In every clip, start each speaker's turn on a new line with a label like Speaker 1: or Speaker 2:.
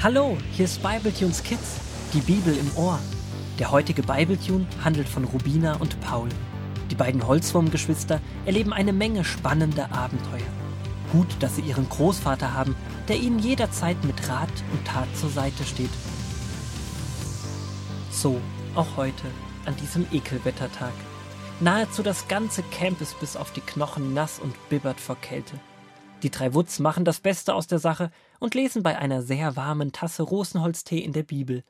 Speaker 1: Hallo, hier ist Bibletunes Kids, die Bibel im Ohr. Der heutige Bibletune handelt von Rubina und Paul. Die beiden Holzwurmgeschwister erleben eine Menge spannender Abenteuer. Gut, dass sie ihren Großvater haben, der ihnen jederzeit mit Rat und Tat zur Seite steht. So, auch heute, an diesem Ekelwettertag. Nahezu das ganze Camp ist bis auf die Knochen nass und bibbert vor Kälte. Die drei Wutz machen das Beste aus der Sache und lesen bei einer sehr warmen Tasse Rosenholztee in der Bibel.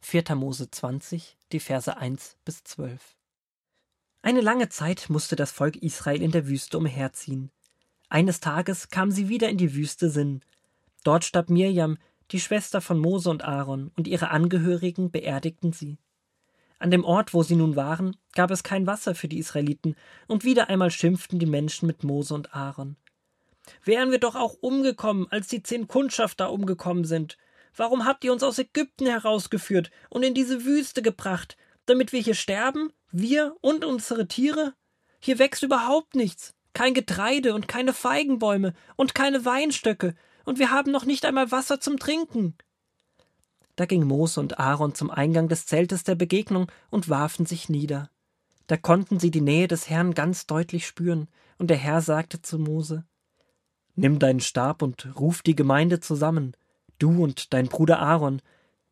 Speaker 1: 4. Mose 20, die Verse 1 bis 12. Eine lange Zeit musste das Volk Israel in der Wüste umherziehen. Eines Tages kam sie wieder in die Wüste Sinn. Dort starb Mirjam, die Schwester von Mose und Aaron, und ihre Angehörigen beerdigten sie. An dem Ort, wo sie nun waren, gab es kein Wasser für die Israeliten, und wieder einmal schimpften die Menschen mit Mose und Aaron. Wären wir doch auch umgekommen, als die zehn Kundschafter umgekommen sind. Warum habt ihr uns aus Ägypten herausgeführt und in diese Wüste gebracht, damit wir hier sterben, wir und unsere Tiere? Hier wächst überhaupt nichts, kein Getreide und keine Feigenbäume und keine Weinstöcke, und wir haben noch nicht einmal Wasser zum Trinken. Da ging Mose und Aaron zum Eingang des Zeltes der Begegnung und warfen sich nieder. Da konnten sie die Nähe des Herrn ganz deutlich spüren, und der Herr sagte zu Mose Nimm deinen Stab und ruf die Gemeinde zusammen, du und dein Bruder Aaron,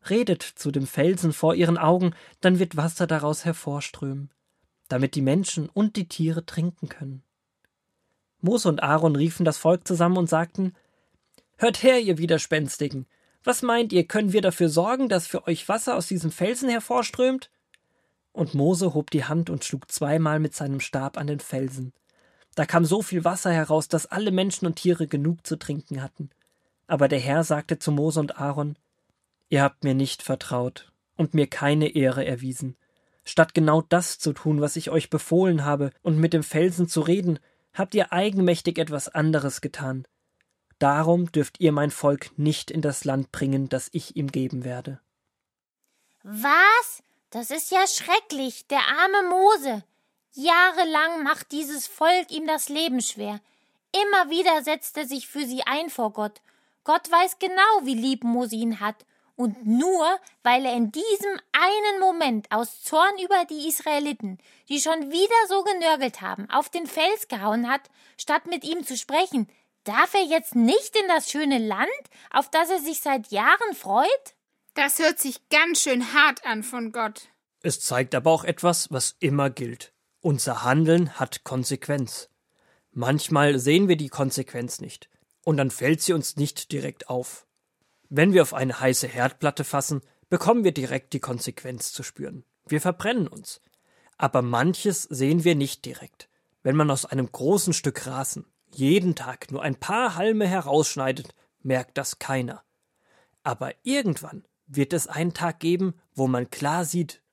Speaker 1: redet zu dem Felsen vor ihren Augen, dann wird Wasser daraus hervorströmen, damit die Menschen und die Tiere trinken können. Mose und Aaron riefen das Volk zusammen und sagten Hört her, ihr Widerspenstigen, was meint ihr, können wir dafür sorgen, dass für euch Wasser aus diesem Felsen hervorströmt? Und Mose hob die Hand und schlug zweimal mit seinem Stab an den Felsen. Da kam so viel Wasser heraus, dass alle Menschen und Tiere genug zu trinken hatten. Aber der Herr sagte zu Mose und Aaron, Ihr habt mir nicht vertraut und mir keine Ehre erwiesen. Statt genau das zu tun, was ich euch befohlen habe, und mit dem Felsen zu reden, habt ihr eigenmächtig etwas anderes getan. Darum dürft ihr mein Volk nicht in das Land bringen, das ich ihm geben werde.
Speaker 2: Was? Das ist ja schrecklich, der arme Mose. Jahrelang macht dieses Volk ihm das Leben schwer. Immer wieder setzt er sich für sie ein vor Gott. Gott weiß genau, wie lieb Mose ihn hat. Und nur weil er in diesem einen Moment aus Zorn über die Israeliten, die schon wieder so genörgelt haben, auf den Fels gehauen hat, statt mit ihm zu sprechen, darf er jetzt nicht in das schöne Land, auf das er sich seit Jahren freut?
Speaker 3: Das hört sich ganz schön hart an von Gott.
Speaker 1: Es zeigt aber auch etwas, was immer gilt. Unser Handeln hat Konsequenz. Manchmal sehen wir die Konsequenz nicht, und dann fällt sie uns nicht direkt auf. Wenn wir auf eine heiße Herdplatte fassen, bekommen wir direkt die Konsequenz zu spüren. Wir verbrennen uns. Aber manches sehen wir nicht direkt. Wenn man aus einem großen Stück Rasen jeden Tag nur ein paar Halme herausschneidet, merkt das keiner. Aber irgendwann wird es einen Tag geben, wo man klar sieht,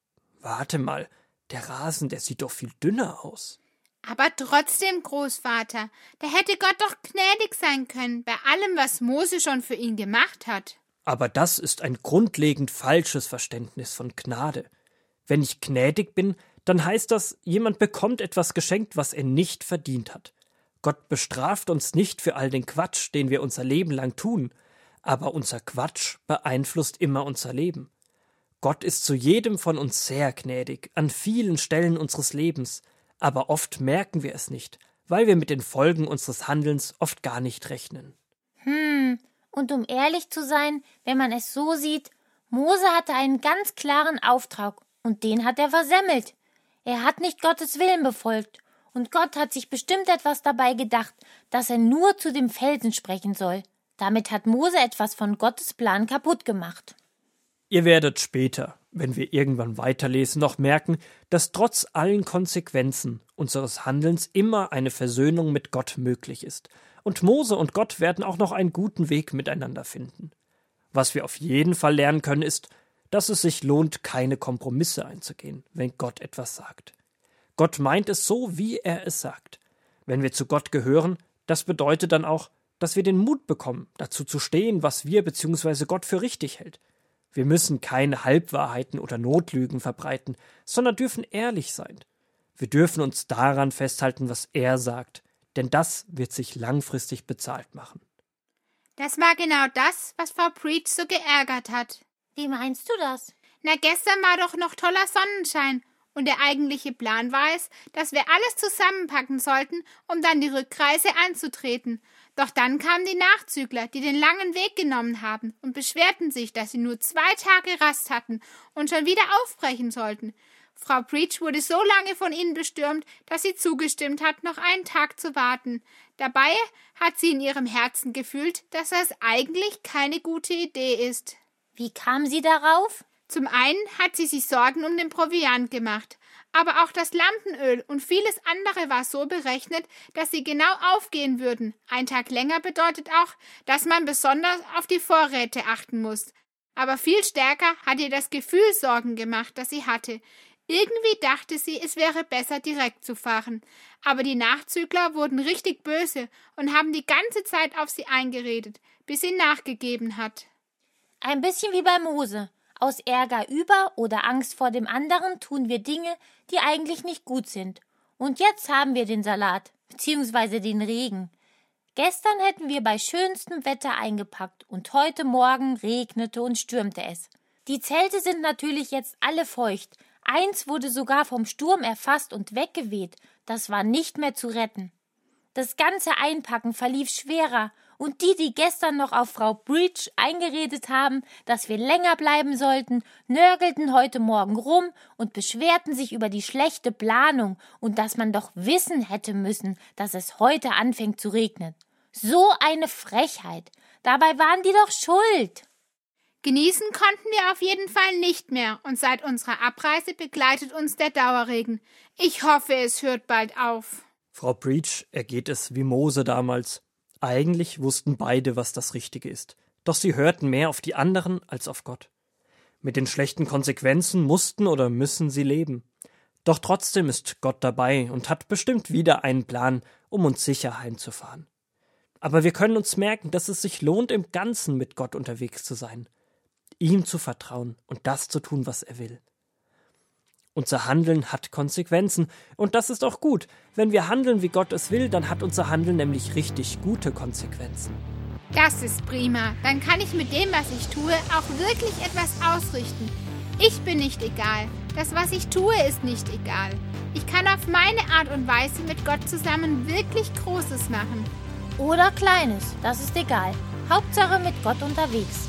Speaker 1: warte mal, der Rasen, der sieht doch viel dünner aus.
Speaker 3: Aber trotzdem, Großvater, da hätte Gott doch gnädig sein können bei allem, was Mose schon für ihn gemacht hat.
Speaker 1: Aber das ist ein grundlegend falsches Verständnis von Gnade. Wenn ich gnädig bin, dann heißt das, jemand bekommt etwas geschenkt, was er nicht verdient hat. Gott bestraft uns nicht für all den Quatsch, den wir unser Leben lang tun, aber unser Quatsch beeinflusst immer unser Leben. Gott ist zu jedem von uns sehr gnädig, an vielen Stellen unseres Lebens, aber oft merken wir es nicht, weil wir mit den Folgen unseres Handelns oft gar nicht rechnen.
Speaker 2: Hm, und um ehrlich zu sein, wenn man es so sieht, Mose hatte einen ganz klaren Auftrag, und den hat er versemmelt. Er hat nicht Gottes Willen befolgt, und Gott hat sich bestimmt etwas dabei gedacht, dass er nur zu dem Felsen sprechen soll. Damit hat Mose etwas von Gottes Plan kaputt gemacht.
Speaker 1: Ihr werdet später, wenn wir irgendwann weiterlesen, noch merken, dass trotz allen Konsequenzen unseres Handelns immer eine Versöhnung mit Gott möglich ist. Und Mose und Gott werden auch noch einen guten Weg miteinander finden. Was wir auf jeden Fall lernen können, ist, dass es sich lohnt, keine Kompromisse einzugehen, wenn Gott etwas sagt. Gott meint es so, wie er es sagt. Wenn wir zu Gott gehören, das bedeutet dann auch, dass wir den Mut bekommen, dazu zu stehen, was wir bzw. Gott für richtig hält. Wir müssen keine Halbwahrheiten oder Notlügen verbreiten, sondern dürfen ehrlich sein. Wir dürfen uns daran festhalten, was er sagt, denn das wird sich langfristig bezahlt machen.
Speaker 3: Das war genau das, was Frau Preach so geärgert hat.
Speaker 2: Wie meinst du das?
Speaker 3: Na, gestern war doch noch toller Sonnenschein. Und der eigentliche Plan war es, dass wir alles zusammenpacken sollten, um dann die Rückreise anzutreten. Doch dann kamen die Nachzügler, die den langen Weg genommen haben und beschwerten sich, dass sie nur zwei Tage Rast hatten und schon wieder aufbrechen sollten. Frau Preach wurde so lange von ihnen bestürmt, dass sie zugestimmt hat, noch einen Tag zu warten. Dabei hat sie in ihrem Herzen gefühlt, dass das eigentlich keine gute Idee ist.
Speaker 2: Wie kam sie darauf?
Speaker 3: Zum einen hat sie sich Sorgen um den Proviant gemacht, aber auch das Lampenöl und vieles andere war so berechnet, dass sie genau aufgehen würden. Ein Tag länger bedeutet auch, dass man besonders auf die Vorräte achten muss. Aber viel stärker hat ihr das Gefühl Sorgen gemacht, das sie hatte. Irgendwie dachte sie, es wäre besser, direkt zu fahren. Aber die Nachzügler wurden richtig böse und haben die ganze Zeit auf sie eingeredet, bis sie nachgegeben hat.
Speaker 2: Ein bisschen wie bei Mose. Aus Ärger über oder Angst vor dem anderen tun wir Dinge, die eigentlich nicht gut sind. Und jetzt haben wir den Salat, beziehungsweise den Regen. Gestern hätten wir bei schönstem Wetter eingepackt und heute Morgen regnete und stürmte es. Die Zelte sind natürlich jetzt alle feucht. Eins wurde sogar vom Sturm erfasst und weggeweht. Das war nicht mehr zu retten. Das ganze Einpacken verlief schwerer und die, die gestern noch auf Frau Breach eingeredet haben, dass wir länger bleiben sollten, nörgelten heute Morgen rum und beschwerten sich über die schlechte Planung und dass man doch wissen hätte müssen, dass es heute anfängt zu regnen. So eine Frechheit. Dabei waren die doch schuld.
Speaker 3: Genießen konnten wir auf jeden Fall nicht mehr, und seit unserer Abreise begleitet uns der Dauerregen. Ich hoffe, es hört bald auf.
Speaker 1: Frau Breach ergeht es wie Mose damals. Eigentlich wussten beide, was das Richtige ist, doch sie hörten mehr auf die anderen als auf Gott. Mit den schlechten Konsequenzen mussten oder müssen sie leben. Doch trotzdem ist Gott dabei und hat bestimmt wieder einen Plan, um uns sicher heimzufahren. Aber wir können uns merken, dass es sich lohnt, im Ganzen mit Gott unterwegs zu sein, ihm zu vertrauen und das zu tun, was er will. Unser Handeln hat Konsequenzen. Und das ist auch gut. Wenn wir handeln, wie Gott es will, dann hat unser Handeln nämlich richtig gute Konsequenzen.
Speaker 3: Das ist prima. Dann kann ich mit dem, was ich tue, auch wirklich etwas ausrichten. Ich bin nicht egal. Das, was ich tue, ist nicht egal. Ich kann auf meine Art und Weise mit Gott zusammen wirklich Großes machen.
Speaker 2: Oder Kleines, das ist egal. Hauptsache mit Gott unterwegs.